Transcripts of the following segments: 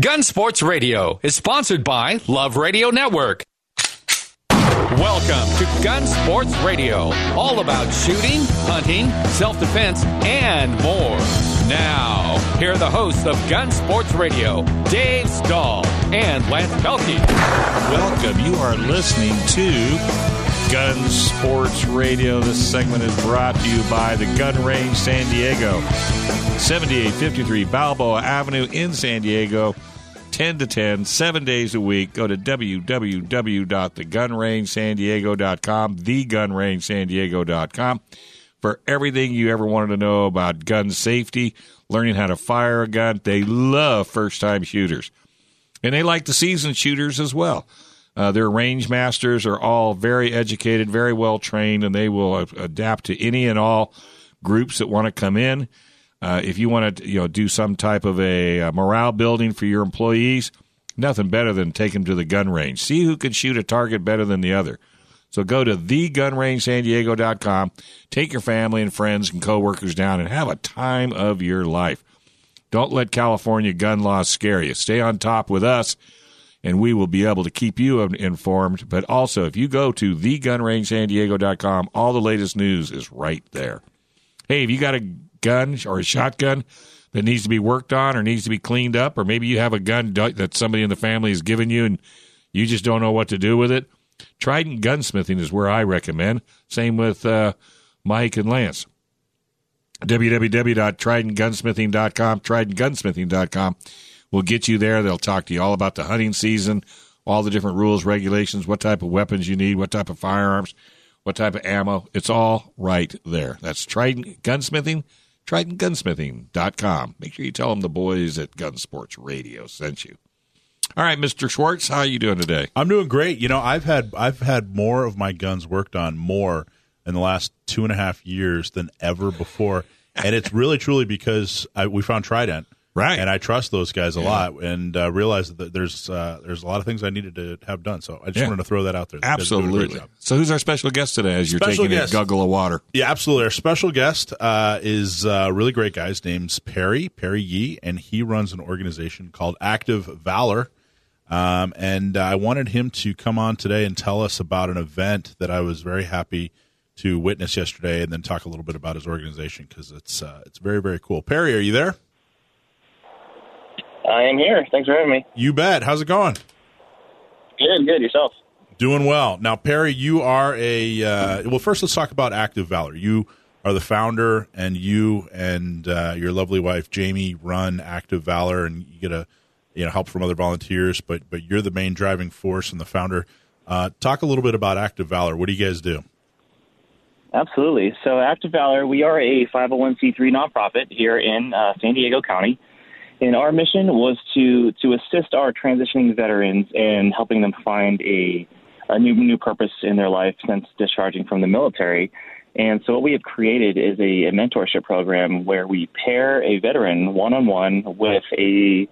Gun Sports Radio is sponsored by Love Radio Network. Welcome to Gun Sports Radio, all about shooting, hunting, self defense, and more. Now, here are the hosts of Gun Sports Radio, Dave Stahl and Lance Pelkey. Welcome. You are listening to Gun Sports Radio. This segment is brought to you by the Gun Range San Diego, 7853 Balboa Avenue in San Diego. 10 to 10, seven days a week. Go to www.thegunrangesandiego.com, thegunrangesandiego.com for everything you ever wanted to know about gun safety, learning how to fire a gun. They love first time shooters. And they like the seasoned shooters as well. Uh, their range masters are all very educated, very well trained, and they will adapt to any and all groups that want to come in. Uh, if you want to, you know, do some type of a, a, morale building for your employees, nothing better than take them to the gun range. See who can shoot a target better than the other. So go to thegunrangesandiego.com, take your family and friends and coworkers down, and have a time of your life. Don't let California gun laws scare you. Stay on top with us, and we will be able to keep you informed. But also, if you go to thegunrangesandiego.com, all the latest news is right there. Hey, if you got a gun or a shotgun that needs to be worked on or needs to be cleaned up, or maybe you have a gun that somebody in the family has given you and you just don't know what to do with it, Trident Gunsmithing is where I recommend. Same with uh, Mike and Lance. www.tridentgunsmithing.com, tridentgunsmithing.com will get you there. They'll talk to you all about the hunting season, all the different rules, regulations, what type of weapons you need, what type of firearms, what type of ammo. It's all right there. That's Trident Gunsmithing, tridentgunsmithing.com. Make sure you tell them the boys at Gunsports Radio sent you. All right, Mr. Schwartz, how are you doing today? I'm doing great. You know, I've had I've had more of my guns worked on more in the last two and a half years than ever before, and it's really truly because I, we found Trident, right? And I trust those guys a yeah. lot, and uh, realized that there's uh, there's a lot of things I needed to have done. So I just yeah. wanted to throw that out there. Absolutely. So who's our special guest today? As you're special taking guest. a guggle of water. Yeah, absolutely. Our special guest uh, is a really great guy. His name's Perry Perry Yee, and he runs an organization called Active Valor. Um, and I wanted him to come on today and tell us about an event that I was very happy to witness yesterday, and then talk a little bit about his organization because it's uh, it's very very cool. Perry, are you there? I am here. Thanks for having me. You bet. How's it going? Good, good. Yourself? Doing well. Now, Perry, you are a uh, well. First, let's talk about Active Valor. You are the founder, and you and uh, your lovely wife Jamie run Active Valor, and you get a you know help from other volunteers, but but you're the main driving force and the founder. Uh, talk a little bit about Active Valor. What do you guys do? Absolutely. So, Active Valor, we are a 501c3 nonprofit here in uh, San Diego County, and our mission was to to assist our transitioning veterans in helping them find a a new new purpose in their life since discharging from the military. And so, what we have created is a, a mentorship program where we pair a veteran one on one with a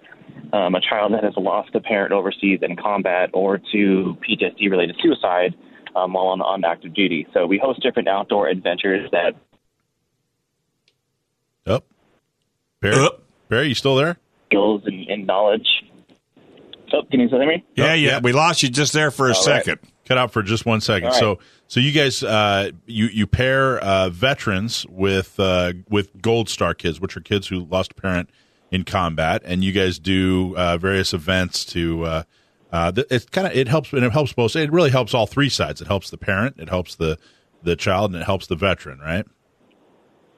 um, a child that has lost a parent overseas in combat or to PTSD related suicide um, while on, on active duty. So we host different outdoor adventures that. Up. Oh. Barry, oh. Barry, you still there? Skills and, and knowledge. Oh, can you still hear me? Yeah, yeah. We lost you just there for a All second. Right. Cut out for just one second. Right. So, so you guys, uh, you you pair uh, veterans with uh, with Gold Star kids, which are kids who lost a parent in combat, and you guys do uh, various events to. Uh, uh, it kind of it helps and it helps both. It really helps all three sides. It helps the parent, it helps the the child, and it helps the veteran. Right.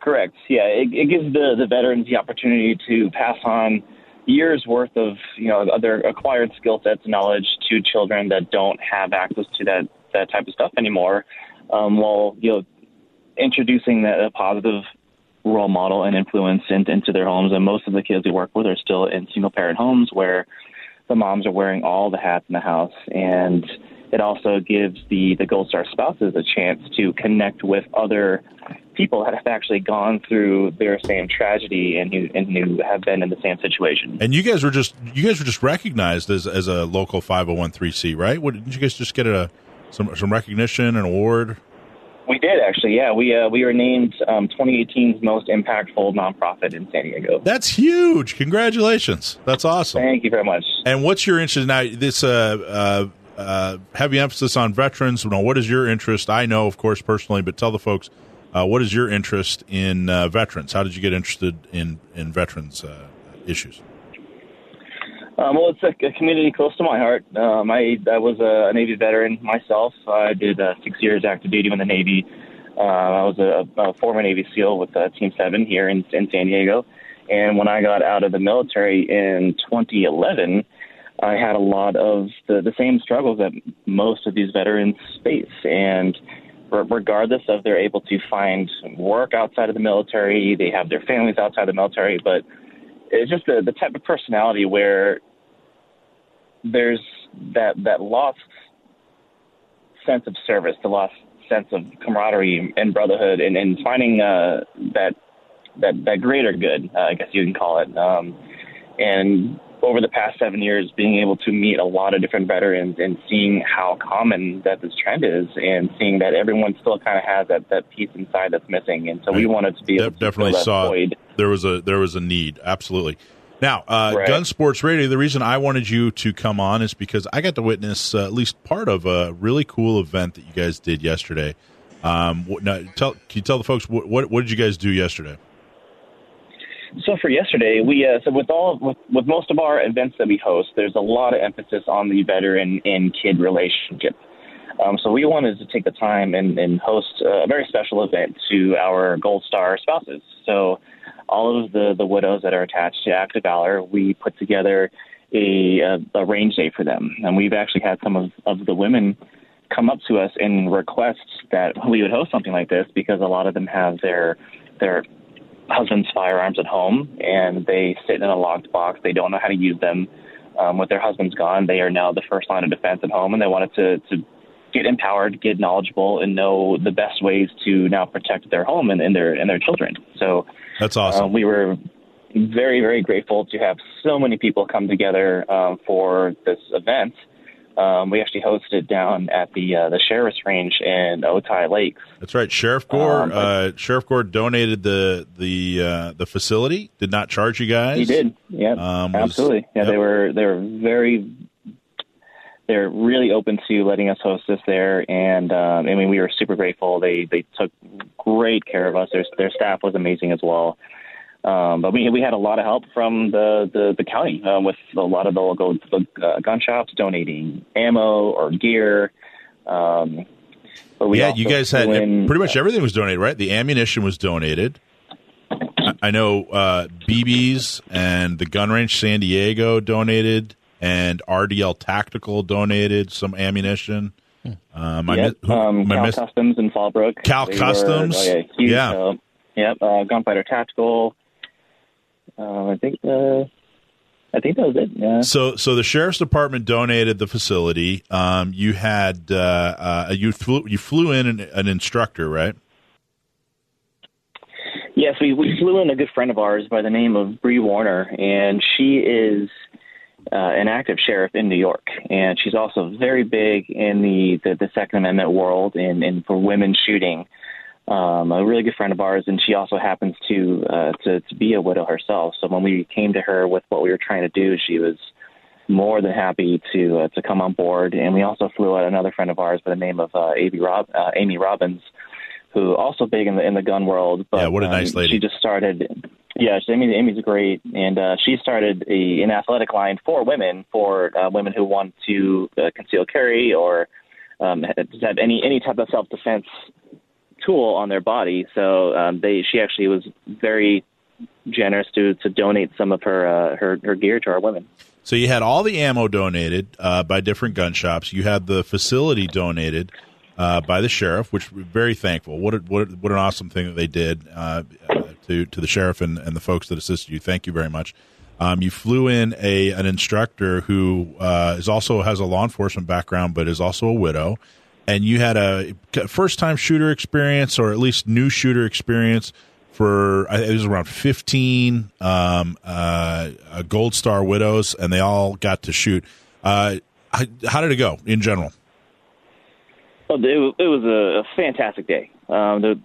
Correct. Yeah, it, it gives the the veterans the opportunity to pass on years worth of you know other acquired skill sets and knowledge to children that don't have access to that that type of stuff anymore, um, while you know introducing that a positive role model and influence in, into their homes. And most of the kids we work with are still in single parent homes where the moms are wearing all the hats in the house. And it also gives the, the Gold Star spouses a chance to connect with other people that have actually gone through their same tragedy and who, and who have been in the same situation. And you guys were just you guys were just recognized as as a local 501c, right? What, did you guys just get a some some recognition, an award? We did actually, yeah. We uh, we were named um, 2018's most impactful nonprofit in San Diego. That's huge! Congratulations. That's awesome. Thank you very much. And what's your interest now? This uh, uh, uh, heavy emphasis on veterans. You know, what is your interest? I know, of course, personally, but tell the folks uh, what is your interest in uh, veterans. How did you get interested in in veterans uh, issues? Um, well, it's a, a, community close to my heart. Um, I I was a, Navy veteran myself. I did uh, six years active duty in the Navy. Uh, I was a, a, former Navy SEAL with Team Seven here in, in San Diego. And when I got out of the military in 2011, I had a lot of the, the same struggles that most of these veterans face. And regardless of they're able to find work outside of the military, they have their families outside the military, but it's just the, the type of personality where there's that that lost sense of service, the lost sense of camaraderie and brotherhood, and, and finding uh, that that that greater good, uh, I guess you can call it. Um, and over the past seven years, being able to meet a lot of different veterans and seeing how common that this trend is, and seeing that everyone still kind of has that that piece inside that's missing, and so we wanted to be able De- definitely to saw void. there was a there was a need, absolutely. Now, uh, Right. Gun Sports Radio. The reason I wanted you to come on is because I got to witness uh, at least part of a really cool event that you guys did yesterday. Um, now, tell can you tell the folks what, what what did you guys do yesterday? So for yesterday, we uh, so with all with, with most of our events that we host, there's a lot of emphasis on the veteran and kid relationship. Um, so we wanted to take the time and, and host a very special event to our Gold Star spouses. So all of the the widows that are attached to Active Valor, we put together a, a, a range day for them, and we've actually had some of, of the women come up to us and request that we would host something like this because a lot of them have their their husband's firearms at home and they sit in a locked box. They don't know how to use them. Um, with their husbands gone, they are now the first line of defense at home, and they wanted to to get empowered, get knowledgeable, and know the best ways to now protect their home and, and their and their children. So That's awesome. uh, we were very, very grateful to have so many people come together um, for this event. Um, we actually hosted it down at the uh, the Sheriff's Range in Otay Lakes. That's right. Sheriff Gore. Um, uh, Sheriff Gore donated the the uh, the facility. Did not charge you guys. He did, yeah, Um, absolutely. Yeah, yep. they were they were very they're really open to letting us host this there, and um, I mean we were super grateful. They they took great care of us. Their their staff was amazing as well. Um, but we we had a lot of help from the the, the county um, with a lot of the local uh, gun shops donating ammo or gear. Um, but we yeah, you guys had threw in- pretty much everything was donated, right? The ammunition was donated. I, I know uh, BB's and the gun range San Diego donated, and RDL Tactical donated some ammunition. Um, I Yep, mi- who- um, am I Cal miss- Customs in Fallbrook. Cal They were- Customs? oh, yeah, huge Yeah. help. Yep, uh, Gunfighter Tactical. Uh, I think uh, I think that was it. Yeah. So, so the sheriff's department donated the facility. Um, you had uh, uh, you flew you flew in an, an instructor, right? Yes, we, we flew in a good friend of ours by the name of Bree Warner, and she is uh, an active sheriff in New York, and she's also very big in the, the, the Second Amendment world and, and for women shooting. Um, a really good friend of ours, and she also happens to, uh, to to be a widow herself. So when we came to her with what we were trying to do, she was more than happy to uh, to come on board. And we also flew out another friend of ours by the name of uh, Amy, Rob, uh, Amy Robbins, who also big in the in the gun world. But Yeah, what a um, nice lady. She just started. Yeah, she- Amy, Amy's great, and uh, she started a, an athletic line for women, for uh, women who want to uh, conceal carry or um, have any any type of self defense tool on their body. So um, they she actually was very generous to to donate some of her uh, her her gear to our women. So you had all the ammo donated uh, by different gun shops. You had the facility donated uh, by the sheriff, which we're very thankful. What a, what a, what an awesome thing that they did uh, to to the sheriff and, and the folks that assisted you. Thank you very much. Um, you flew in a an instructor who uh, is also has a law enforcement background, but is also a widow. And you had a first time shooter experience, or at least new shooter experience for it was around 15 um, uh, uh, Gold Star widows, and they all got to shoot. Uh, how, did it go in general? It was, a, fantastic day. Um, the,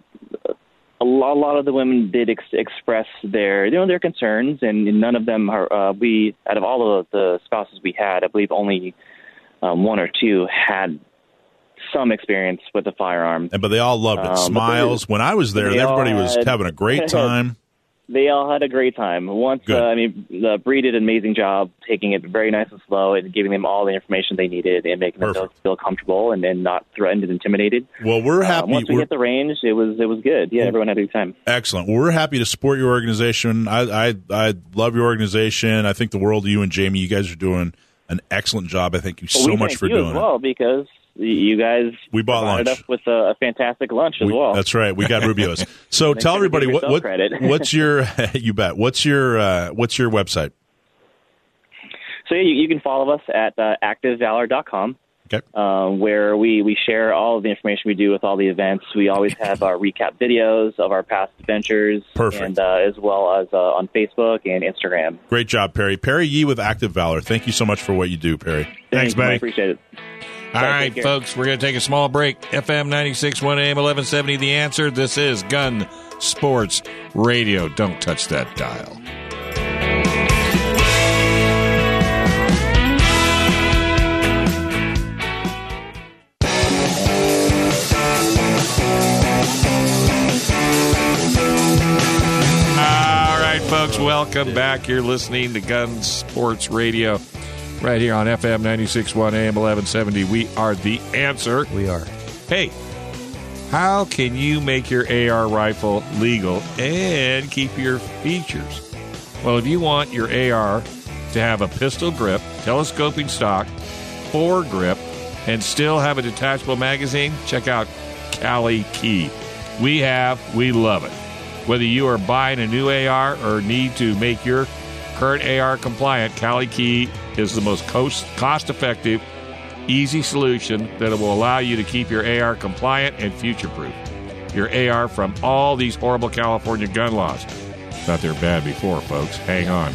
a lot, a lot of the women did ex- express their, you know, their concerns, and none of them are. Uh, we, out of all of the spouses we had, I believe only um, one or two had some experience with the firearm. And, but they all loved it. Um, Smiles. they- When I was there, everybody was having a great time. They all had a great time. Once, uh, I mean, the Bree did an amazing job taking it very nice and slow and giving them all the information they needed and making them feel, feel comfortable and then not threatened and intimidated. Well, we're Uh, happy. once we we're- hit the range, it was it was good. Yeah, everyone had a good time. Excellent. Well, we're happy to support your organization. I, I I love your organization. I think the world of you and Jamie. You guys are doing an excellent job. I thank you Well, so we much for you doing as well because y- you guys We bought lunch. us with a, a fantastic lunch as We- well. That's right. We got Rubio's. So tell everybody what, what credit. what's your you bet. What's your uh, what's your website? So yeah, you, you can follow us at uh, activevalor.com. Okay. um, where we, we share all of the information we do with all the events. We always have our recap videos of our past adventures, Perfect. and uh, as well as uh, on Facebook and Instagram. Great job, Perry. Perry Yee with Active Valor. Thank you so much for what you do, Perry. Thanks, Thank you. I appreciate it. All right, folks, we're going to take a small break. FM 96, 1 AM, 1170, The Answer. This is Gun Sports Radio. Don't touch that dial. All right, folks, welcome back. You're listening to Gun Sports Radio right here on FM 96.1 AM 1170. We are the answer. We are. Hey, how can you make your AR rifle legal and keep your features? Well, if you want your AR to have a pistol grip, telescoping stock, foregrip, and still have a detachable magazine, check out Kali Key. We have, we love it. Whether you are buying a new AR or need to make your current AR compliant, Kali Key is the most cost effective easy solution that will allow you to keep your AR compliant and future proof. Your AR from all these horrible California gun laws. Thought they were bad before, folks. Hang on.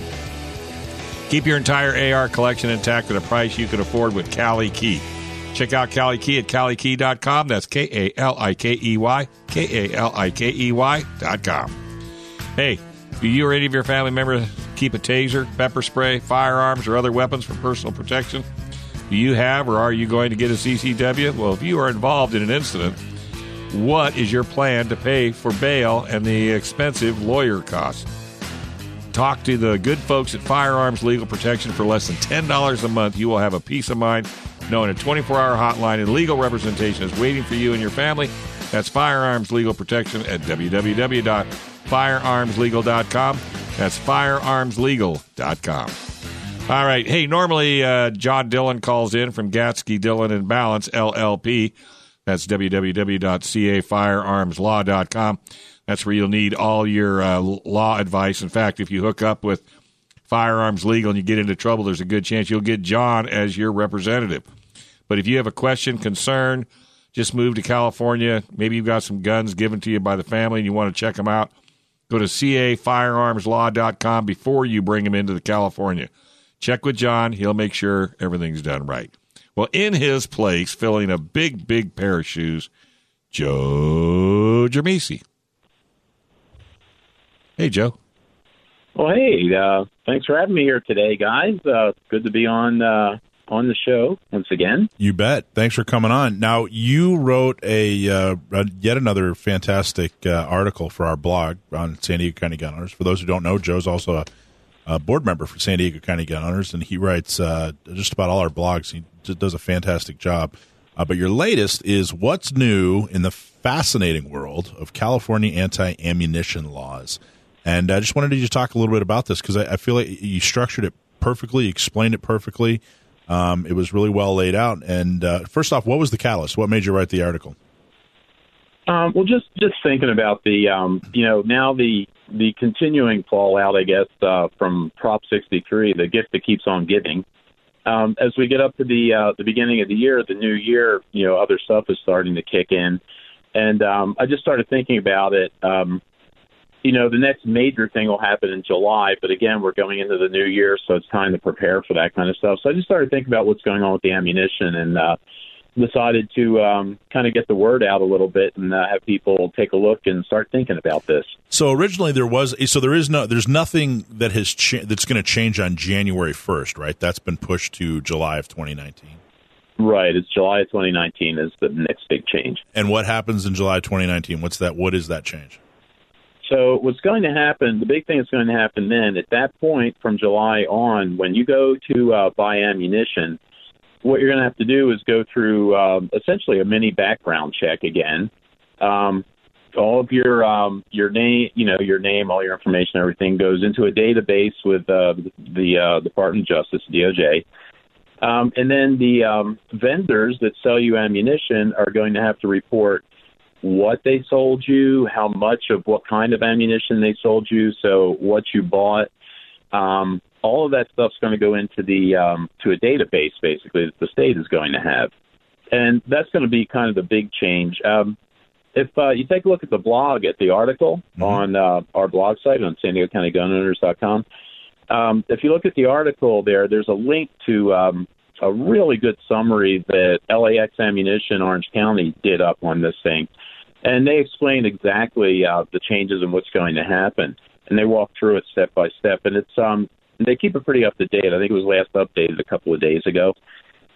Keep your entire AR collection intact at a price you can afford with Kali Key. Check out Kali Key at kalikey.com. That's K A L I K E Y, K A L I K E Y.com. Hey, do you or any of your family members keep a taser, pepper spray, firearms, or other weapons for personal protection? Do you have or are you going to get a CCW? Well, if you are involved in an incident, what is your plan to pay for bail and the expensive lawyer costs? Talk to the good folks at Firearms Legal Protection for less than $10 a month. You will have a peace of mind knowing a 24 hour hotline and legal representation is waiting for you and your family. That's Firearms Legal Protection at www.firearmslegal.com. That's firearmslegal.com. All right. Hey, normally uh, John Dillon calls in from Gatzke Dillon and Ballance LLP. That's www.cafirearmslaw.com. That's where you'll need all your uh, law advice. In fact, if you hook up with Firearms Legal and you get into trouble, there's a good chance you'll get John as your representative. But if you have a question, concern, just move to California. Maybe you've got some guns given to you by the family and you want to check them out. Go to cafirearmslaw.com before you bring them into the California. Check with John. He'll make sure everything's done right. Well, in his place, filling a big, big pair of shoes, Joe Germisi. Hey, Joe. Well, hey, uh, thanks for having me here today, guys. Uh, good to be on uh, on the show once again. You bet. Thanks for coming on. Now, you wrote a, uh, yet another fantastic uh, article for our blog on San Diego County Gun Owners. For those who don't know, Joe's also a, a board member for San Diego County Gun Owners, and he writes uh, just about all our blogs. He does a fantastic job. Uh, but your latest is what's new in the fascinating world of California anti-ammunition laws. And I just wanted you to talk a little bit about this because I, I feel like you structured it perfectly, explained it perfectly. Um, it was really well laid out. And uh, first off, what was the catalyst? What made you write the article? Um, well, just just thinking about the um, you know now the the continuing fallout, I guess, uh, from Prop 63, the gift that keeps on giving. Um, as we get up to the uh, the beginning of the year, the new year, you know, other stuff is starting to kick in, and um, I just started thinking about it. Um, you know, the next major thing will happen in July, but again, we're going into the new year, so it's time to prepare for that kind of stuff. So I just started thinking about what's going on with the ammunition, and uh, decided to um, kind of get the word out a little bit and uh, have people take a look and start thinking about this. So originally there was so there is no there's nothing that has cha- that's going to change on January 1st, right? That's been pushed to July of 2019. Right, it's July of 2019 is the next big change. And what happens in July 2019? What's that? What is that change? So what's going to happen? The big thing that's going to happen then, at that point from July on, when you go to uh, buy ammunition, what you're going to have to do is go through um, essentially a mini background check again. Um, all of your um, your name, you know, your name, all your information, everything goes into a database with uh, the uh, Department of Justice, DOJ. Um, and then the um, vendors that sell you ammunition are going to have to report what they sold you, how much of what kind of ammunition they sold you, so what you bought. Um, all of that stuff's going to go into the um, to a database basically that the state is going to have, and that's going to be kind of the big change. Um, if uh, you take a look at the blog at the article mm-hmm. on uh, our blog site on San Diego County Gunowners.com, um, if you look at the article there, there's a link to um, a really good summary that LAX Ammunition Orange County did up on this thing, and they explain exactly uh, the changes and what's going to happen, and they walk through it step by step, and it's um they keep it pretty up to date. I think it was last updated a couple of days ago.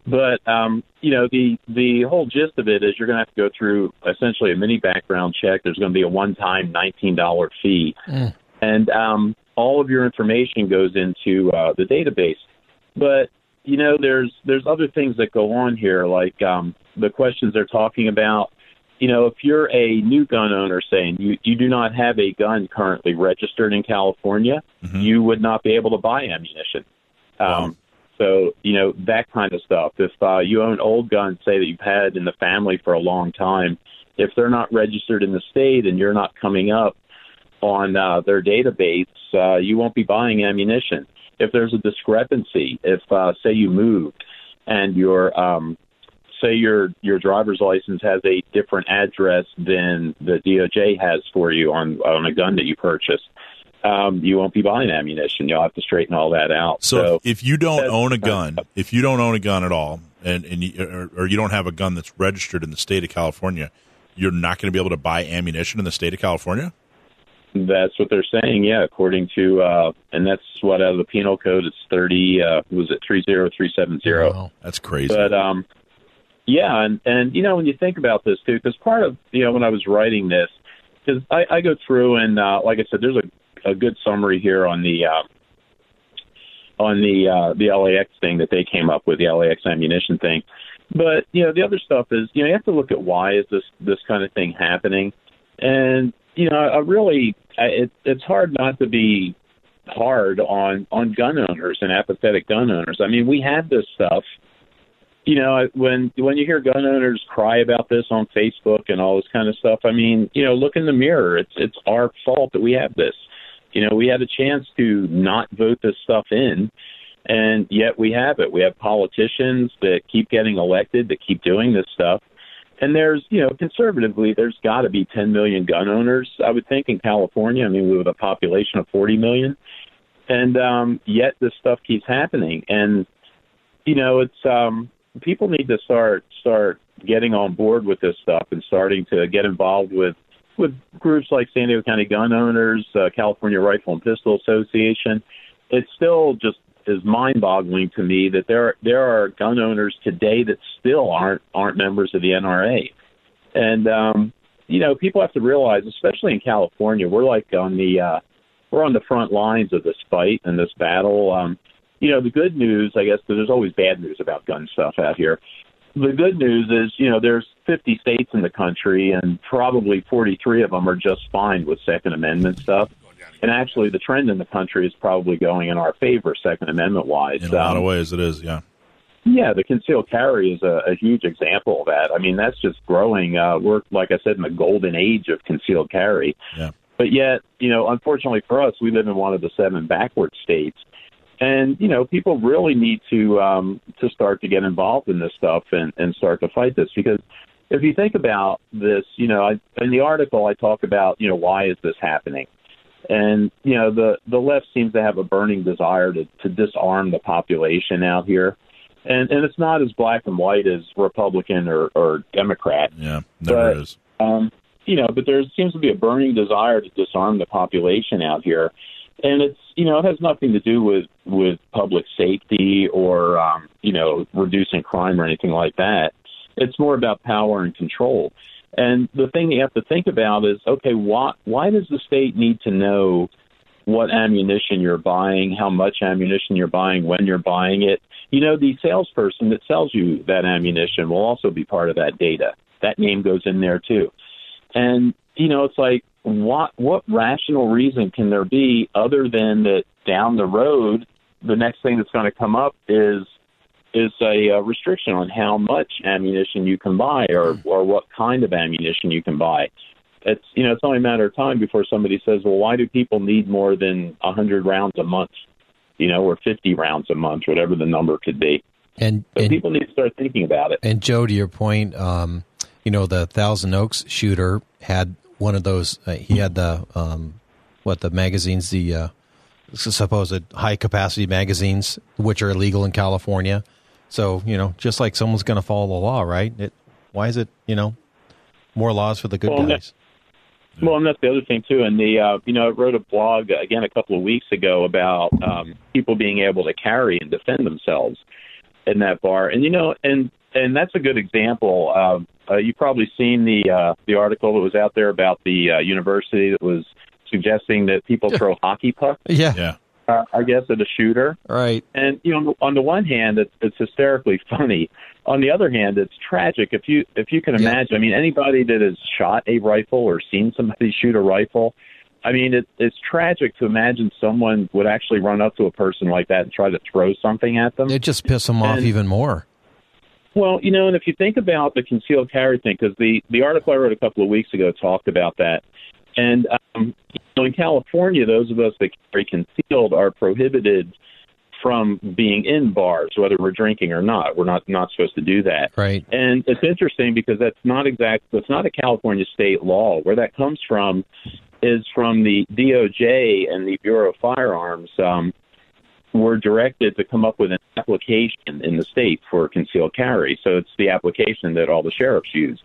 But um, you know, the the whole gist of it is you're going to have to go through essentially a mini background check. There's going to be a one-time nineteen dollar fee, mm. and um, all of your information goes into uh, the database. But you know, there's there's other things that go on here, like um, the questions they're talking about you know, if you're a new gun owner saying you, you do not have a gun currently registered in California, mm-hmm. you would not be able to buy ammunition. Wow. Um, so, you know, that kind of stuff. If uh, you own old guns, say that you've had in the family for a long time, if they're not registered in the state and you're not coming up on uh, their database, uh, you won't be buying ammunition. If there's a discrepancy, if, uh, say, you moved and your um, say your your driver's license has a different address than the DOJ has for you on on a gun that you purchased, um, you won't be buying ammunition. You'll have to straighten all that out. So, so if you don't own a gun, if you don't own a gun at all, and and you, or, or you don't have a gun that's registered in the state of California, you're not going to be able to buy ammunition in the state of California. That's what they're saying, yeah. According to, uh, and that's what out of the penal code, it's thirty. Uh, was it three zero three seven zero? That's crazy. But um, yeah, and and you know when you think about this too, because part of you know when I was writing this, because I, I go through and uh, like I said, there's a, a good summary here on the uh, on the uh, the LAX thing that they came up with, the LAX ammunition thing. But you know the other stuff is you know you have to look at why is this this kind of thing happening, and you know I really it, it's hard not to be hard on on gun owners and apathetic gun owners. I mean we have this stuff you know, when when you hear gun owners cry about this on Facebook and all this kind of stuff, I mean, you know, look in the mirror. It's it's our fault that we have this. You know, we had a chance to not vote this stuff in, and yet we have it. We have politicians that keep getting elected that keep doing this stuff. And there's, you know, conservatively, there's got to be 10 million gun owners, I would think, in California. I mean, with a population of 40 million. And um, yet this stuff keeps happening. And, you know, it's, um, people need to start start getting on board with this stuff and starting to get involved with with groups like San Diego County Gun Owners, uh, California Rifle and Pistol Association. It's still just is mind-boggling to me that there there are gun owners today that still aren't aren't members of the NRA, and um, you know people have to realize, especially in California, we're like on the uh, we're on the front lines of this fight and this battle. Um, you know, the good news, I guess, because there's always bad news about gun stuff out here. The good news is, you know, there's 50 states in the country, and probably 43 of them are just fine with Second Amendment stuff. And actually, the trend in the country is probably going in our favor, Second Amendment wise. In a lot of um, ways, it is, yeah. Yeah, the concealed carry is a, a huge example of that. I mean, that's just growing. Uh, we're, like I said, in the golden age of concealed carry. Yeah. But yet, you know, unfortunately for us, we live in one of the seven backward states and you know people really need to um, to start to get involved in this stuff and, and start to fight this because if you think about this, you know, I, in the article I talk about you know why is this happening, and you know the the left seems to have a burning desire to to disarm the population out here, and and it's not as black and white as Republican or, or Democrat. Yeah, never But- is. Um, you know, but there seems to be a burning desire to disarm the population out here, and it's you know it has nothing to do with with public safety or um, you know reducing crime or anything like that. It's more about power and control. And the thing you have to think about is, okay, why why does the state need to know what ammunition you're buying, how much ammunition you're buying, when you're buying it? You know, the salesperson that sells you that ammunition will also be part of that data. That name goes in there too. And you know, it's like what what rational reason can there be other than that down the road the next thing that's going to come up is is a, uh restriction on how much ammunition you can buy or or what kind of ammunition you can buy. It's you know it's only a matter of time before somebody says, well, why do people need more than a hundred rounds a month, you know, or fifty rounds a month, whatever the number could be. And So and, people need to start thinking about it. and Joe, to your point, um, you know, the Thousand Oaks shooter had one of those. Uh, he had the um, what the magazines, the uh, supposed high capacity magazines, which are illegal in California. So you know, just like someone's going to follow the law, right? It, why is it you know more laws for the good Well, guys? Well, and that's the other thing too. And the uh, you know, I wrote a blog again a couple of weeks ago about um, people being able to carry and defend themselves in that bar. And you know, and and that's a good example. Uh, uh, you've probably seen the uh, the article that was out there about the uh, university that was suggesting that people throw hockey pucks, Yeah, Yeah. Uh, I guess, at a shooter. right. And you know, on the one hand, it's, it's hysterically funny. On the other hand, it's tragic. If you if you can Yeah. imagine, I mean, anybody that has shot a rifle or seen somebody shoot a rifle, I mean, it, it's tragic to imagine someone would actually run up to a person like that and try to throw something at them. It just piss them off even more. Well, you know, and if you think about the concealed carry thing, because the the article I wrote a couple of weeks ago talked about that, and um, know, in California, those of us that carry concealed are prohibited from being in bars, whether we're drinking or not. We're not not supposed to do that. Right. And it's interesting because that's not exact. That's not a California state law. Where that comes from is from the DOJ and the Bureau of Firearms. Um, were directed to come up with an application in the state for concealed carry. So it's the application that all the sheriffs use.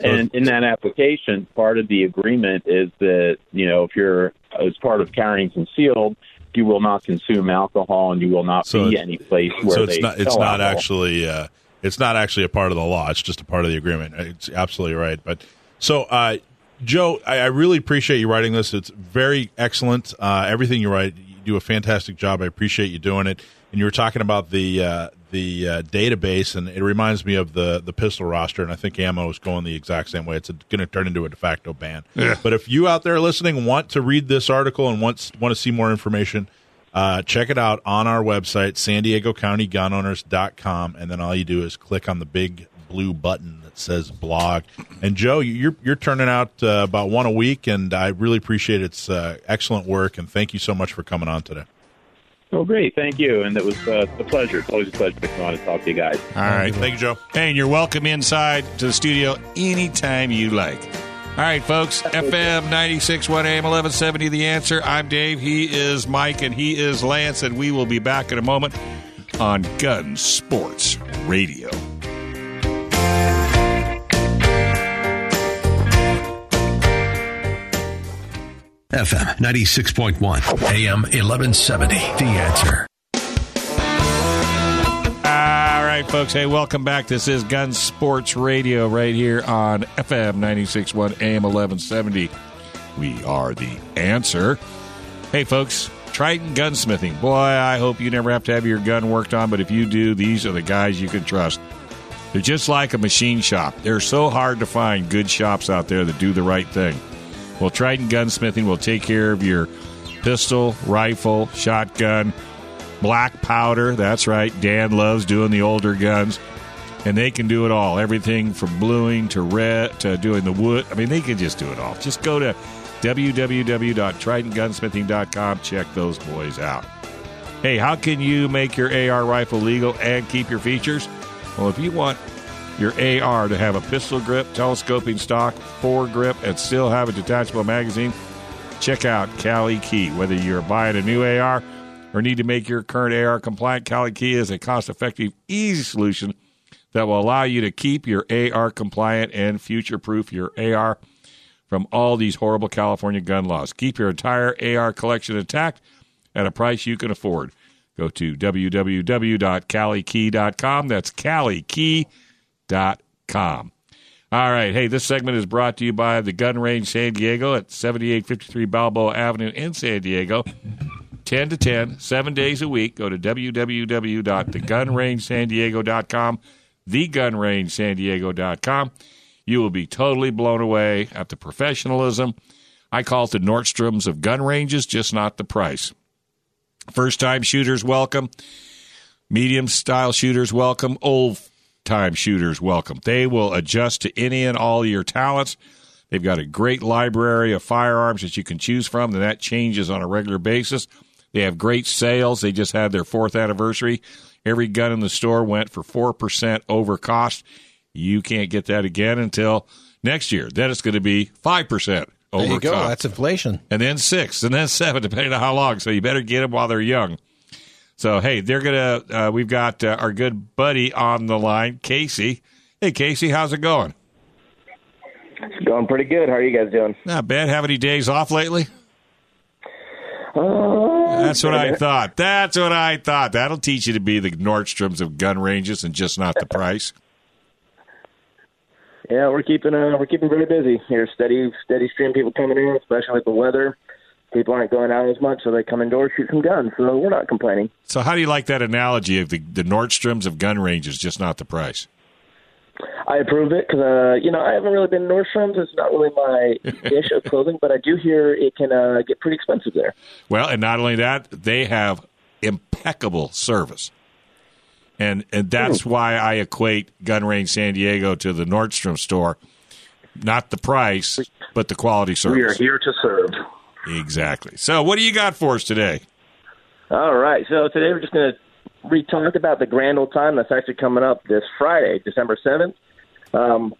And in that application, part of the agreement is that you know if you're as part of carrying concealed, you will not consume alcohol and you will not So be any place where so they it's not it's not alcohol. actually uh, it's not actually a part of the law. It's just a part of the agreement. It's absolutely right. But so, uh, Joe, I, I really appreciate you writing this. It's very excellent. Uh, everything you write, you do a fantastic job. I appreciate you doing it. And you were talking about the uh, the uh, database, and it reminds me of the the pistol roster. And I think ammo is going the exact same way. It's going to turn into a de facto ban. But if you out there listening want to read this article and want want to see more information, uh, check it out on our website, San Diego County Gunowners.com, and then all you do is click on the big blue button that says blog. And Joe, you're you're turning out uh, about one a week, and I really appreciate its uh, excellent work. And thank you so much for coming on today. Oh, great. Thank you. And it was uh, a pleasure. It's always a pleasure to come on and talk to you guys. All right. Thank you, Joe. Hey, and you're welcome inside to the studio anytime you like. All right, folks. FM 96.1 AM 1170, The Answer. I'm Dave. He is Mike, and he is Lance, and we will be back in a moment on Gun Sports Radio. FM 96.1, AM 1170. The answer. All right, folks. Hey, welcome back. This is Gun Sports Radio right here on FM 96.1 AM 1170. We are the answer. Hey, folks. Triton Gunsmithing. Boy, I hope you never have to have your gun worked on, but if you do, these are the guys you can trust. They're just like a machine shop. They're so hard to find good shops out there that do the right thing. Well, Triton Gunsmithing will take care of your pistol, rifle, shotgun, black powder. That's right. Dan loves doing the older guns. And they can do it all. Everything from bluing to red to doing the wood. I mean, they can just do it all. Just go to www.tritongunsmithing.com. Check those boys out. Hey, how can you make your AR rifle legal and keep your features? Well, if you want your AR to have a pistol grip, telescoping stock, foregrip, and still have a detachable magazine, check out Kali Key. Whether you're buying a new AR or need to make your current AR compliant, Kali Key is a cost effective, easy solution that will allow you to keep your AR compliant and future proof your AR from all these horrible California gun laws. Keep your entire AR collection intact at a price you can afford. Go to www.kalikey.com. That's kalikey.com. All right. Hey, this segment is brought to you by the Gun Range San Diego at 7853 Balboa Avenue in San Diego. 10 to 10, seven days a week. Go to www.thegunrangesandiego.com, thegunrangesandiego.com. You will be totally blown away at the professionalism. I call it the Nordstroms of gun ranges, just not the price. First time shooters welcome, medium style shooters welcome, old time shooters welcome. They will adjust to any and all your talents. They've got a great library of firearms that you can choose from, and that changes on a regular basis. They have great sales. They just had their fourth anniversary. Every gun in the store went for 4% over cost. You can't get that again until next year. Then it's going to be 5% over There you go. cost That's inflation. and then six, and then seven, depending on how long. So you better get them while they're young. So hey, they're gonna. Uh, we've got uh, our good buddy on the line, Casey. Hey, Casey, how's it going? It's going pretty good. How are you guys doing? Not bad. Have any days off lately? Uh, That's what I thought. That's what I thought. That'll teach you to be the Nordstroms of gun ranges and just not the price. yeah, we're keeping uh, we're keeping very busy here. Steady steady stream people coming in, especially with the weather. People aren't going out as much, so they come indoors shoot some guns. So we're not complaining. So how do you like that analogy of the, the Nordstroms of gun ranges, just not the price? I approve it because uh, you know I haven't really been to Nordstrom's. It's not really my dish of clothing, but I do hear it can uh, get pretty expensive there. Well, and not only that, they have impeccable service. And and that's why I equate Gun Range San Diego to the Nordstrom store. Not the price, but the quality service. We are here to serve. Exactly. So what do you got for us today? All right. So today we're just going to re-talk about the grand old time that's actually coming up this Friday, December 7th. Um,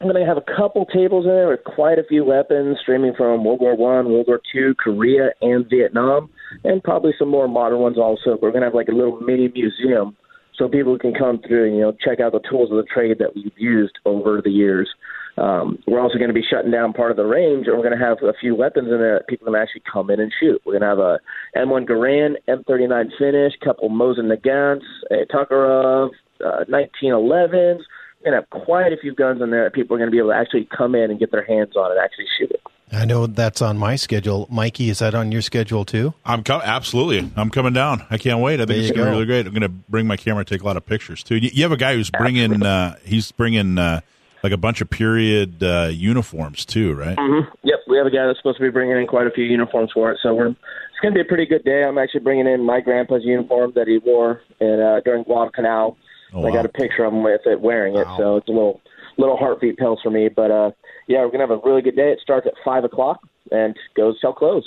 I'm going to have a couple tables in there with quite a few weapons, streaming from World War One, World War Two, Korea, and Vietnam, and probably some more modern ones also. We're going to have like a little mini museum so people can come through and you know check out the tools of the trade that we've used over the years. Um, we're also going to be shutting down part of the range, and we're going to have a few weapons in there that people can actually come in and shoot. We're going to have a M1 Garand, M39 Finnish, couple Mosin Nagants, a Tokarev, uh, 1911s. We're going to have quite a few guns in there that people are going to be able to actually come in and get their hands on and actually shoot it. I know that's on my schedule. Mikey, is that on your schedule too? I'm co- absolutely. I'm coming down. I can't wait. I There think it's you going to be really great. I'm going to bring my camera, take a lot of pictures too. You, you have a guy who's bringing. Uh, he's bringing uh, like a bunch of period uh, uniforms too, right? Mm-hmm. Yep, we have a guy that's supposed to be bringing in quite a few uniforms for it, so we're it's going to be a pretty good day. I'm actually bringing in my grandpa's uniform that he wore in, uh, during Guadalcanal. Oh, I got a picture of him with it wearing it, so it's a little little heartbeat pills for me. But uh, yeah, we're going to have a really good day. It starts at five o'clock and goes till close.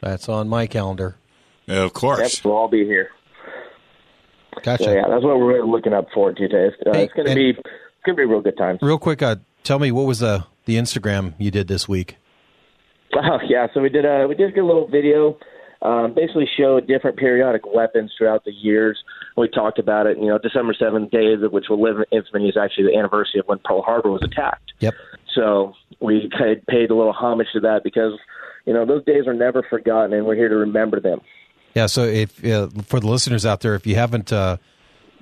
That's on my calendar. Of Yep, course. we'll all be here. Gotcha. So yeah, that's what we're really looking up for to today. Uh, Hey, it's going to be it's to be a real good time. Real quick, uh, tell me what was the the Instagram you did this week? Oh yeah, so we did a we did a little video, um, basically showed different periodic weapons throughout the years. We talked about it. You know, December seventh, day of which will live in infamy, is actually the anniversary of when Pearl Harbor was attacked. Yep. So we of paid a little homage to that because you know those days are never forgotten, and we're here to remember them. Yeah. So if uh, for the listeners out there, if you haven't uh,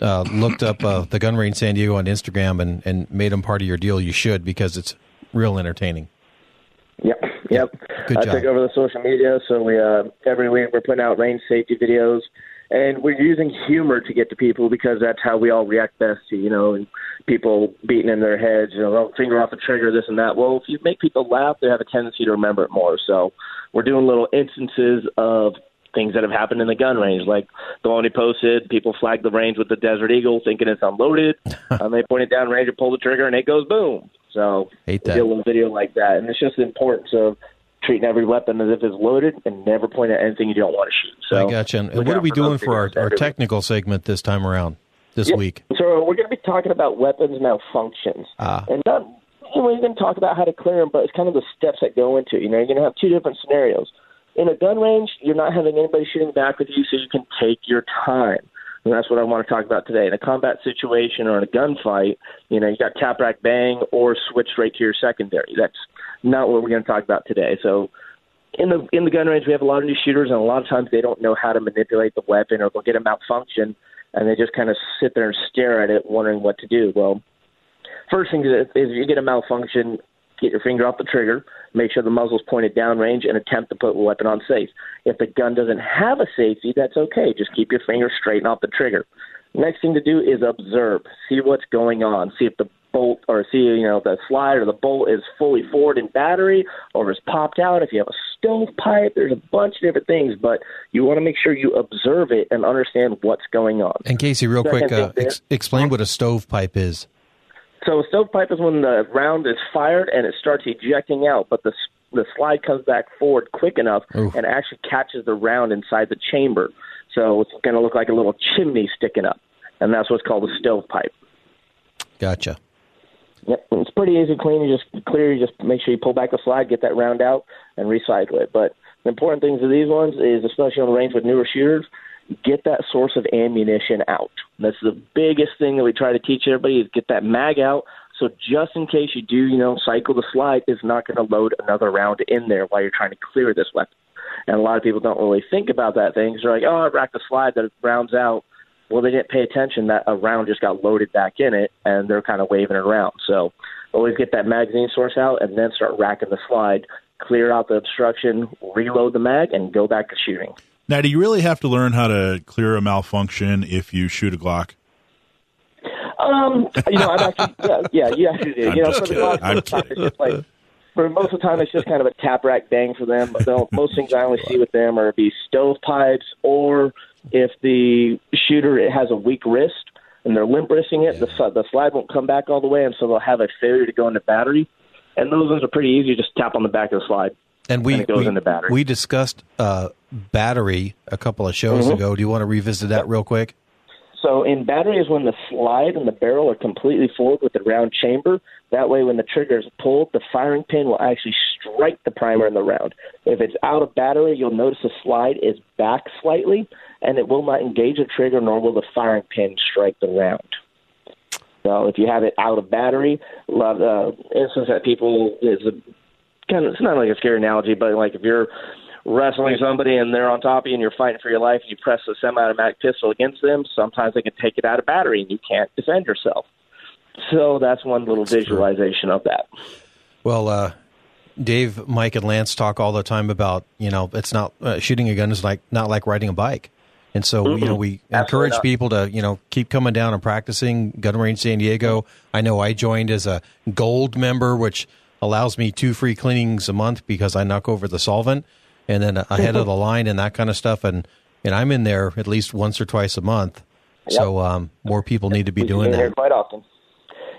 uh, looked up uh, the Gun Range San Diego on Instagram and and made them part of your deal, you should because it's real entertaining. Yep, yep. Good I job. took over the social media, so we uh, every week we're putting out range safety videos, and we're using humor to get to people because that's how we all react best to you know and people beating in their heads, you know, oh, finger off the trigger, this and that. Well, if you make people laugh, they have a tendency to remember it more. So we're doing little instances of things that have happened in the gun range, like the one he posted. People flagged the range with the Desert Eagle, thinking it's unloaded, and they point it down range and pull the trigger, and it goes boom. So Hate that. a little video like that, and it's just the importance of treating every weapon as if it's loaded and never point at anything you don't want to shoot. So I gotcha. And what are we doing for our, our technical segment this time around? This Yeah, week. So we're going to be talking about weapons malfunctions, Ah. and not you know, we're going to talk about how to clear them, but it's kind of the steps that go into. it. You know, you're going to have two different scenarios. In a gun range, you're not having anybody shooting back with you, so you can take your time. And that's what I want to talk about today. In a combat situation or in a gunfight, you know, you got tap rack bang or switch straight to your secondary. That's not what we're going to talk about today. So in the in the gun range, we have a lot of new shooters, and a lot of times they don't know how to manipulate the weapon, or they'll get a malfunction, and they just kind of sit there and stare at it, wondering what to do. Well, first thing is, is you get a malfunction, get your finger off the trigger, make sure the muzzle's pointed downrange, and attempt to put the weapon on safe. If the gun doesn't have a safety, that's okay. Just keep your finger straight off the trigger. Next thing to do is observe, see what's going on, see if the bolt or see you know the slide or the bolt is fully forward in battery or is popped out. If you have a stovepipe, there's a bunch of different things, but you want to make sure you observe it and understand what's going on. And Casey, real Second quick, uh, ex- explain what a stovepipe is. So a stovepipe is when the round is fired and it starts ejecting out, but the the slide comes back forward quick enough Oof. and actually catches the round inside the chamber. So it's going to look like a little chimney sticking up, and that's what's called a stovepipe. Gotcha. Yep, and it's pretty easy to clean. You just clear. You just make sure you pull back the slide, get that round out, and recycle it. But the important things of these ones is, especially on the range with newer shooters, get that source of ammunition out. That's the biggest thing that we try to teach everybody is get that mag out. So just in case you do, you know, cycle the slide, is not going to load another round in there while you're trying to clear this weapon. And a lot of people don't really think about that thing. They're like, oh, I racked the slide, that round's out. Well, they didn't pay attention that a round just got loaded back in it, and they're kind of waving it around. So always get that magazine source out, and then start racking the slide, clear out the obstruction, reload the mag, and go back to shooting. Now, do you really have to learn how to clear a malfunction if you shoot a Glock? Um, you know, I'm actually, yeah, yeah, you actually do. I'm You know, for the kidding. most I'm of the time, it's just like for most of the time, it's just kind of a tap rack bang for them. But they'll- most things I only see with them are be stovepipes, or if the shooter it has a weak wrist and they're limp wristing it, the the the slide won't come back all the way, and so they'll have a failure to go into battery. And those ones are pretty easy. Just tap on the back of the slide. And we And goes we, into battery. we discussed uh, battery a couple of shows Mhm. ago. Do you want to revisit that real quick? So in battery is when the slide and the barrel are completely forward with the round chamber. That way, when the trigger is pulled, the firing pin will actually strike the primer in the round. If it's out of battery, you'll notice the slide is back slightly, and it will not engage the trigger, nor will the firing pin strike the round. So if you have it out of battery, a lot of uh, instance that people is a kind of it's not like a scary analogy, but like if you're wrestling somebody and they're on top of you and you're fighting for your life and you press a semi-automatic pistol against them, sometimes they can take it out of battery and you can't defend yourself. So that's one little visualization of that. Well, uh, Dave, Mike, and Lance talk all the time about you know it's not uh, shooting a gun is like not like riding a bike, and so you know we Absolutely encourage not. people to you know keep coming down and practicing Gun Range San Diego. I know I joined as a gold member, which allows me two free cleanings a month because I knock over the solvent, and then ahead of the line and that kind of stuff, and and I'm in there at least once or twice a month. So um, more people need to be We doing see it here that. quite often.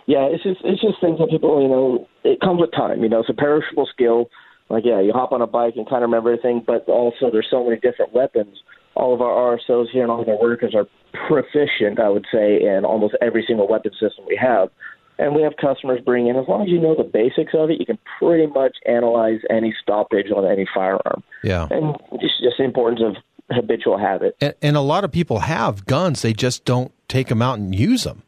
Yeah, it's just it's just things that people you know it comes with time. You know, it's a perishable skill. Like yeah, you hop on a bike and kind of remember everything, but also there's so many different weapons. All of our RSOs here and all of our workers are proficient, I would say, in almost every single weapon system we have. And we have customers bring in as long as you know the basics of it, you can pretty much analyze any stoppage on any firearm. Yeah. And just just the importance of habitual habit. and, and a lot of people have guns they just don't take them out and use them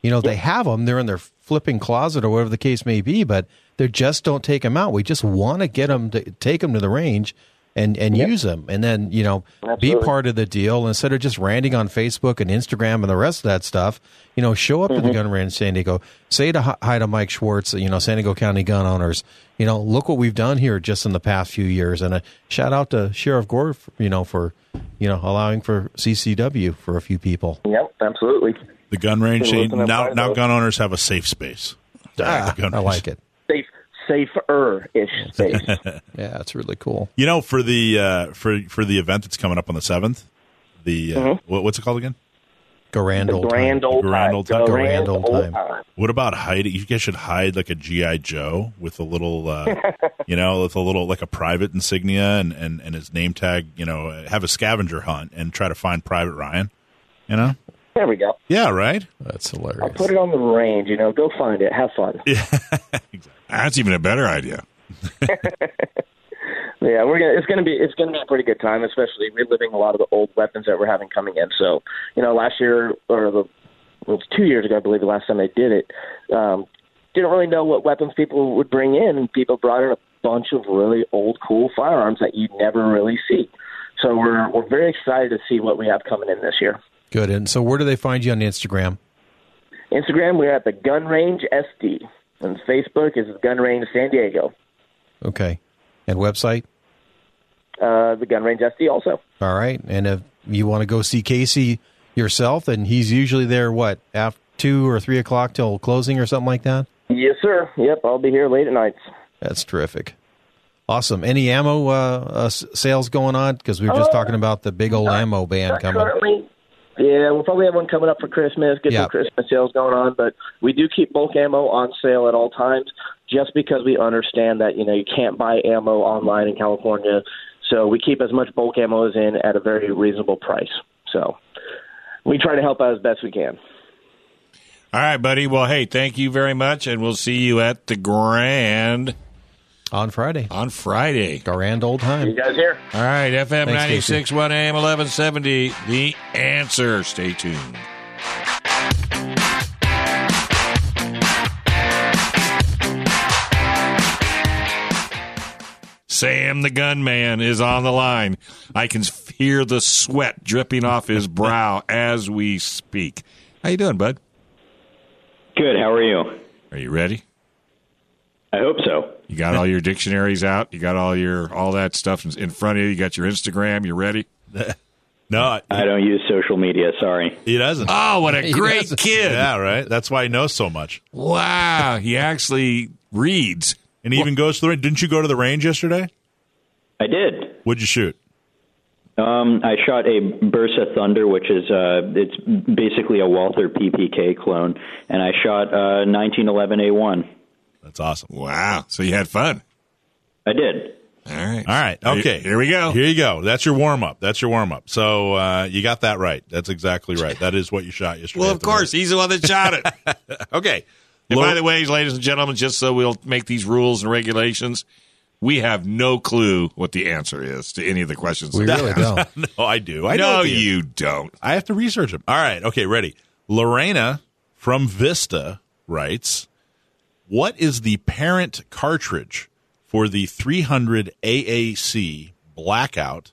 you know they have them they're in their flipping closet or whatever the case may be but they just don't take them out we just want to get them to take them to the range and and use them and then you know be part of the deal. Instead of just ranting on facebook and instagram and the rest of that stuff you know show up Mm-hmm. to the gun range in san diego. Say to hi hi to mike schwartz you know san diego county gun owners you know look what we've done here just in the past few years. And a shout out to sheriff gore for, you know for you know allowing for ccw for a few people. Yep, absolutely. The gun range. Been say, looking at now, now gun owners have a safe space. ah, The gun i like it. Safe safer ish space. yeah it's really cool You know, for the uh, for for the event that's coming up on the seventh, the uh, what, what's it called again? grand old grand time. old Grand time. old time. Grand old time. time. What about hiding? You guys should hide like a GI Joe with a little, uh, you know, with a little like a private insignia and, and and his name tag. You know, have a scavenger hunt and try to find Private Ryan. You know, There we go. yeah, right. that's hilarious. I'll put it on the range. You know, go find it. Have fun. Yeah, That's even a better idea. Yeah, we're gonna. It's gonna be. It's gonna be a pretty good time, especially reliving a lot of the old weapons that we're having coming in. So, you know, last year or the well, it was two years ago, I believe, the last time they did it. Um, didn't really know what weapons people would bring in, and people brought in a bunch of really old, cool firearms that you'd never really see. So we're we're very excited to see what we have coming in this year. Good. And so, where do they find you on Instagram? Instagram, we're at the Gun Range SD, and Facebook is Gun Range San Diego. Okay. And website? Uh, the Gun Range SD also. All right. And if you want to go see Casey yourself, then he's usually there, what, after two or three o'clock till closing or something like that? Yes, sir. Yep, I'll be here late at nights. That's terrific. Awesome. Any ammo uh, uh, sales going on? Because we were just Uh, talking about the big old ammo ban coming. currently. Yeah, we'll probably have one coming up for Christmas. Get Yeah. some Christmas sales going on, but we do keep bulk ammo on sale at all times, just because we understand that you know you can't buy ammo online in California, so we keep as much bulk ammo as in at a very reasonable price. So we try to help out as best we can. All right, buddy. Well, hey, thank you very much, and we'll see you at the Grand On Friday. on Friday. Grand old You time. guys here? All right, FM Thanks, ninety Casey. one AM eleven seventy. The answer. Stay tuned. Sam the gunman is on the line. I can hear the sweat dripping off his brow as we speak. How you doing, bud? Good. How are you? Are you ready? I hope so. You got all your dictionaries out. You got all your all that stuff in in front of you. You got your Instagram. You ready? No, I don't use social media. Sorry. he doesn't. Oh, what a He great doesn't. kid! yeah, right. That's why he knows so much, Wow, he actually reads. and he even goes to the. range. Didn't you go to the range yesterday? I did. What'd you shoot? Um, I shot a Bersa Thunder, which is uh, it's basically a Walther PPK clone, and I shot uh, 1911A1. That's awesome. Wow, so you had fun. I did. All right, All right. Okay. Here we go. Here you go. That's your warm up. That's your warm up. So uh, you got that right. That's exactly right. That is what you shot yesterday. Well, of the course, he's the one that shot it. Okay. and Lor- by the way, ladies and gentlemen, just so we'll make these rules and regulations, we have no clue what the answer is to any of the questions. We really don't. no, I do. I know no, what you don't. I have to research them. All right. Okay. Ready. Lorena from Vista writes, "What is the parent cartridge for the 300 AAC blackout,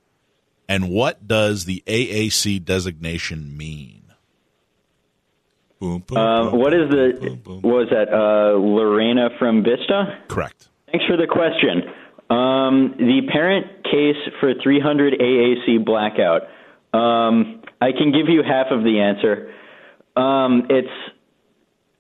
and what does the AAC designation mean?" Boom, boom, Um, boom, what is the? boom, boom. What was that? Uh, Lorena from Vista. Correct. Thanks for the question. Um, the parent case for 300 AAC blackout. Um, I can give you half of the answer. Um, it's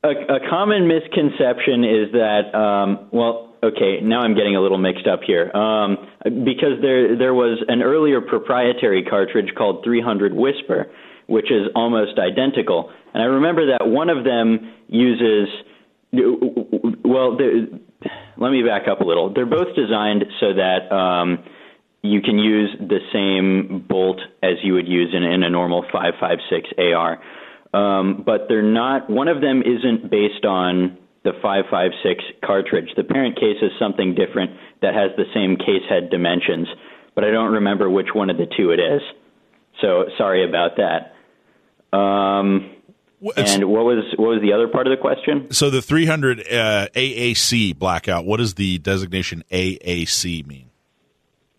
a, a common misconception is that um, well, okay, now I'm getting a little mixed up here um, because there there was an earlier proprietary cartridge called 300 Whisper, which is almost identical, and I remember that one of them uses well. Let me back up a little. They're both designed so that um, you can use the same bolt as you would use in, in a normal 556 AR. Um, but they're not, one of them isn't based on the 556 cartridge. The parent case is something different that has the same case head dimensions, but I don't remember which one of the two it is. So sorry about that. Um, and what was what was the other part of the question? So the 300 uh, AAC blackout. What does the designation AAC mean?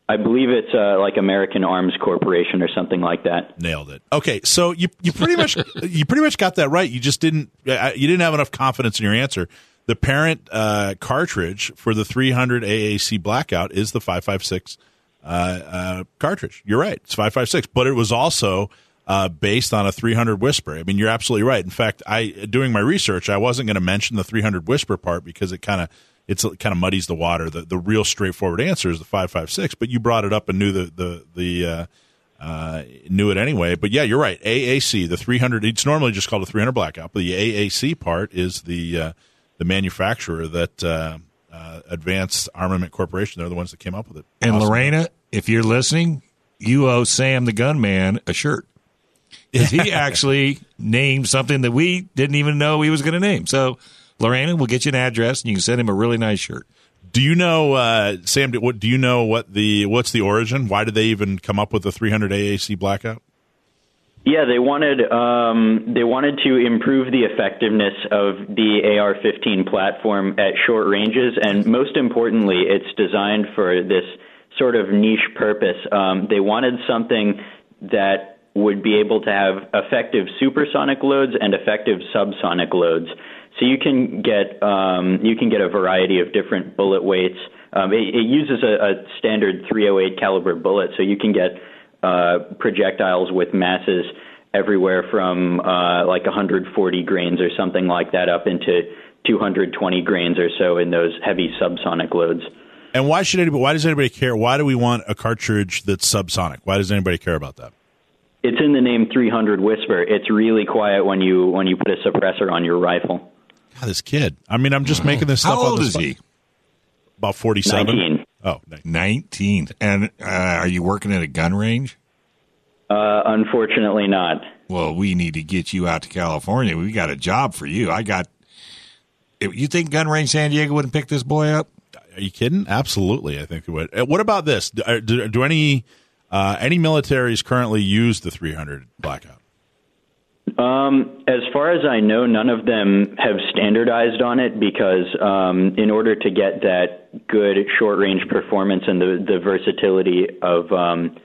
I believe it's uh, like American Arms Corporation or something like that. Nailed it. Okay, so you you pretty much you pretty much got that right. You just didn't you didn't have enough confidence in your answer. The parent uh, cartridge for the 300 AAC blackout is the 556 uh, uh, cartridge. You're right. It's 556, but it was also uh, based on a 300 Whisper. I mean, you're absolutely right. In fact, I doing my research, I wasn't going to mention the 300 Whisper part because it kind of it's it kind of muddies the water. The the real straightforward answer is the 556, but you brought it up and knew the the the uh, uh, knew it anyway. But yeah, you're right. AAC, the 300. It's normally just called a 300 blackout, but the AAC part is the uh, the manufacturer that uh, uh, Advanced Armament Corporation. They're the ones that came up with it. And Awesome. Lorena, if you're listening, you owe Sam the gunman a shirt. he actually named something that we didn't even know he was going to name. So, Lorena, we'll get you an address and you can send him a really nice shirt. Do you know, uh, Sam? do- What do you know? What the what's the origin? Why did they even come up with the 300 AAC blackout? Yeah, they wanted um, they wanted to improve the effectiveness of the AR-15 platform at short ranges, and most importantly, it's designed for this sort of niche purpose. Um, they wanted something that would be able to have effective supersonic loads and effective subsonic loads. So you can get um, you can get a variety of different bullet weights. Um, it, it uses a, a standard 308 caliber bullet, so you can get uh, projectiles with masses everywhere from uh, like 140 grains or something like that up into 220 grains or so in those heavy subsonic loads. And why should anybody? Why does anybody care? Why do we want a cartridge that's subsonic? Why does anybody care about that? It's in the name 300 Whisper. It's really quiet when you when you put a suppressor on your rifle. God, this kid. I mean, I'm just making this stuff up. old on the is spot. he? About 47. 19. Oh, nice. 19. And uh, are you working at a gun range? Uh, unfortunately, not. Well, we need to get you out to California. We got a job for you. I got. You think Gun Range San Diego wouldn't pick this boy up? Are you kidding? Absolutely, I think it would. Uh, What about this? Do, uh, do, do any uh, any militaries currently use the 300 blackout? Um, as far as I know, none of them have standardized on it because um, in order to get that good short range performance and the, the versatility of um,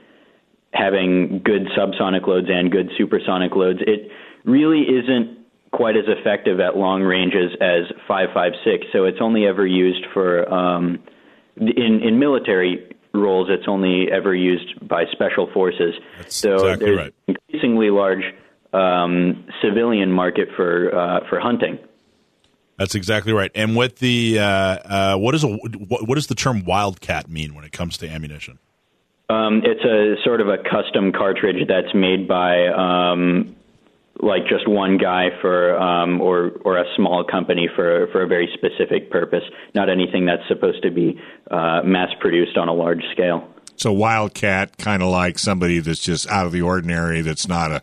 having good subsonic loads and good supersonic loads, it really isn't quite as effective at long ranges as 556. So it's only ever used for um, in in military roles. It's only ever used by special forces. That's so exactly there's right. increasingly large um, civilian market for uh, for hunting. That's exactly right. And what the uh, uh, what is a what, what does the term wildcat mean when it comes to ammunition? Um, it's a sort of a custom cartridge that's made by um, like just one guy for um, or or a small company for for a very specific purpose. Not anything that's supposed to be uh, mass produced on a large scale. So Wildcat, kind of like somebody that's just out of the ordinary, that's not a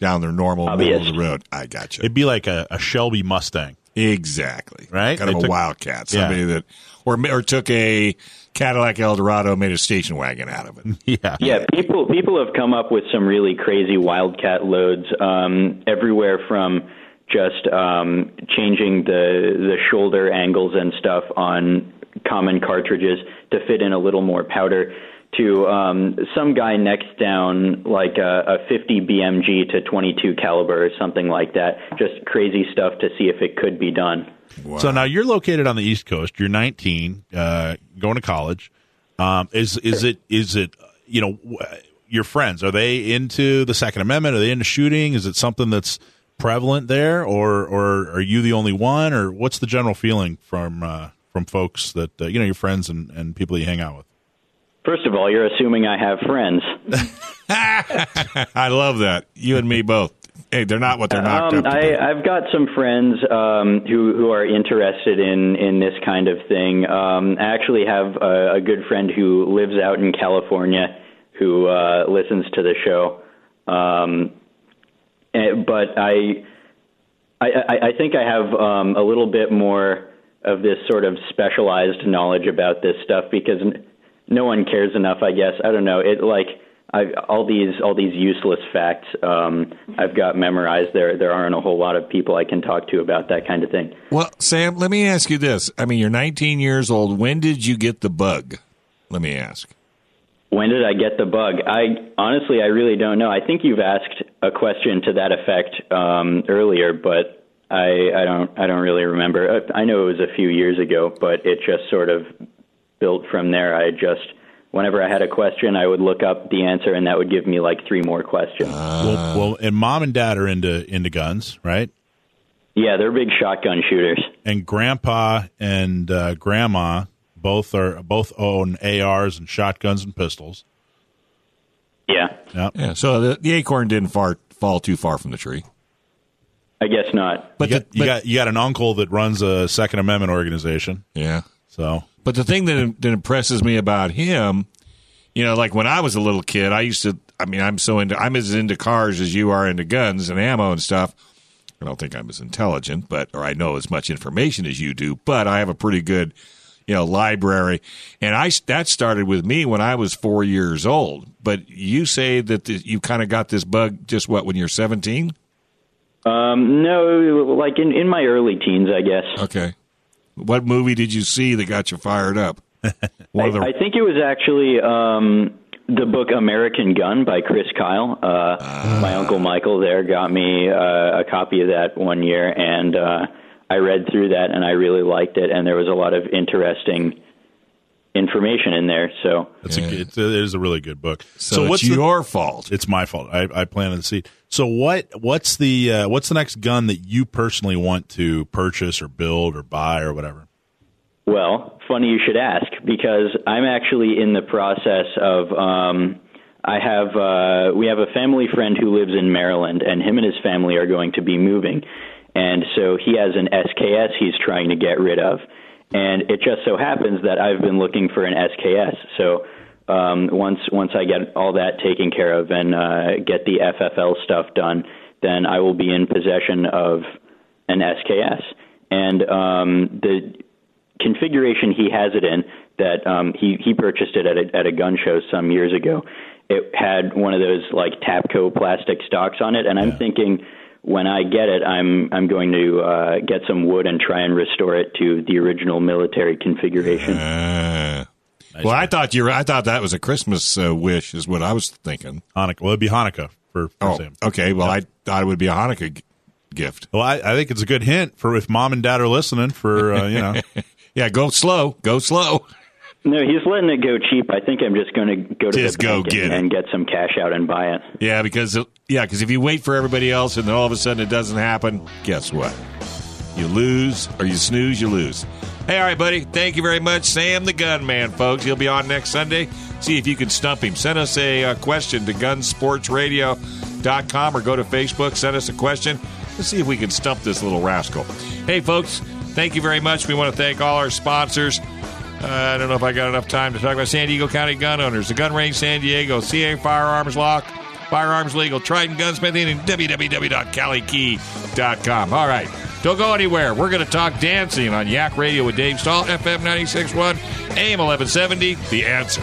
down their normal middle of the road. I got you. It'd be like a, a Shelby Mustang. Exactly. Right? Kind of They a took- Wildcat. Yeah. Somebody that, or, or took a Cadillac Eldorado, and made a station wagon out of it. Yeah. Yeah, people people have come up with some really crazy wildcat loads um, everywhere from just um, changing the the shoulder angles and stuff on common cartridges to fit in a little more powder to um, some guy next down like a, a 50 BMG to 22 caliber or something like that. Just crazy stuff to see if it could be done. So now you're located on the East Coast. You're 19, uh, going to college. Um, is is it is it you know your friends are they into the Second Amendment? Are they into shooting? Is it something that's prevalent there, or or are you the only one, or what's the general feeling from uh, from folks that uh, you know your friends and, and people that you hang out with? First of all, you're assuming I have friends. I love that. You and me both. Hey, they're not what they're knocked Um. I, I've got some friends um, who who are interested in in this kind of thing. Um, I actually have a, a good friend who lives out in California who uh, listens to the show. Um, eh, but I, I I think I have um, a little bit more of this sort of specialized knowledge about this stuff because no one cares enough. I guess I don't know. It like. I, all these all these useless facts um, I've got memorized. There there aren't a whole lot of people I can talk to about that kind of thing. Well, Sam, let me ask you this. I mean, you're 19 years old. When did you get the bug? Let me ask. When did I get the bug? I honestly I really don't know. I think you've asked a question to that effect um, earlier, but I I don't I don't really remember. I know it was a few years ago, but it just sort of built from there. I just whenever I had a question, I would look up the answer, and that would give me like three more questions. well, well, and mom and dad are into into guns, right? yeah, they're big shotgun shooters. And grandpa and uh, grandma both are both own ARs and shotguns and pistols. Yeah, Yeah. Yeah, so the, the acorn didn't far, fall too far from the tree. I guess not. But you, got, the, you got you got an uncle that runs a Second Amendment organization. yeah. So But the thing that, that impresses me about him, you know, like when I was a little kid, I used to. I mean, I'm so into. I'm as into cars as you are into guns and ammo and stuff. I don't think I'm as intelligent, but or I know as much information as you do. But I have a pretty good you know library, and I that started with me when I was four years old. But you say that the, you kind of got this bug just what when you're 17? Um, no, like in in my early teens, I guess. Okay. What movie did you see that got you fired up? I, I think it was actually um, the book American Gun by Chris Kyle. Uh, My uncle Michael there got me uh, a copy of that one year, and uh, I read through that, and I really liked it. And there was a lot of interesting information in there. So It's a, it, it is a really good book. So, it's your fault. It's my fault. I, I planted the seed. So what? What's the uh, what's the next gun that you personally want to purchase or build or buy or whatever? Well, funny you should ask because I'm actually in the process of. Um, I have uh, we have a family friend who lives in Maryland, and him and his family are going to be moving, and so he has an SKS he's trying to get rid of, and it just so happens that I've been looking for an SKS. So um, once once I get all that taken care of and uh, get the FFL stuff done, then I will be in possession of an SKS. And um, the configuration he has it in that um, he he purchased it at a, at a gun show some years ago. It had one of those like Tapco plastic stocks on it, and I'm thinking when I get it, I'm I'm going to uh, get some wood and try and restore it to the original military configuration. Uh, well, I thought you. Were, I thought that was a Christmas uh, wish, is what I was thinking. Hanukkah. Well, it'd be Hanukkah for, for Oh, Sam. okay. Well, I thought it would be a Hanukkah g- gift. Well, I, I think it's a good hint for if mom and dad are listening. For uh, you know, Yeah, go slow. Go slow. No, he's letting it go cheap. I think I'm just going to go to Just the go bank get and, and get some cash out and buy it. Yeah, because yeah, because if you wait for everybody else and then all of a sudden it doesn't happen, guess what? You lose, or you snooze, you lose. Hey, all right, buddy. Thank you very much, Sam the Gunman, folks. He'll be on next Sunday. See if you can stump him. Send us a uh, question to gunsportsradio.com or go to Facebook. Send us a question. Let's see if we can stump this little rascal. Hey, folks. Thank you very much. We want to thank all our sponsors. Uh, I don't know if I got enough time to talk about San Diego County gun owners, the Gun Range San Diego, CA Firearms Lock, Firearms Legal, Trident Gunsmithing, and www.kalikey.com. All right. Don't go anywhere. We're going to talk dancing on Yak Radio with Dave Stahl, FM 96.1, AM 1170. The answer.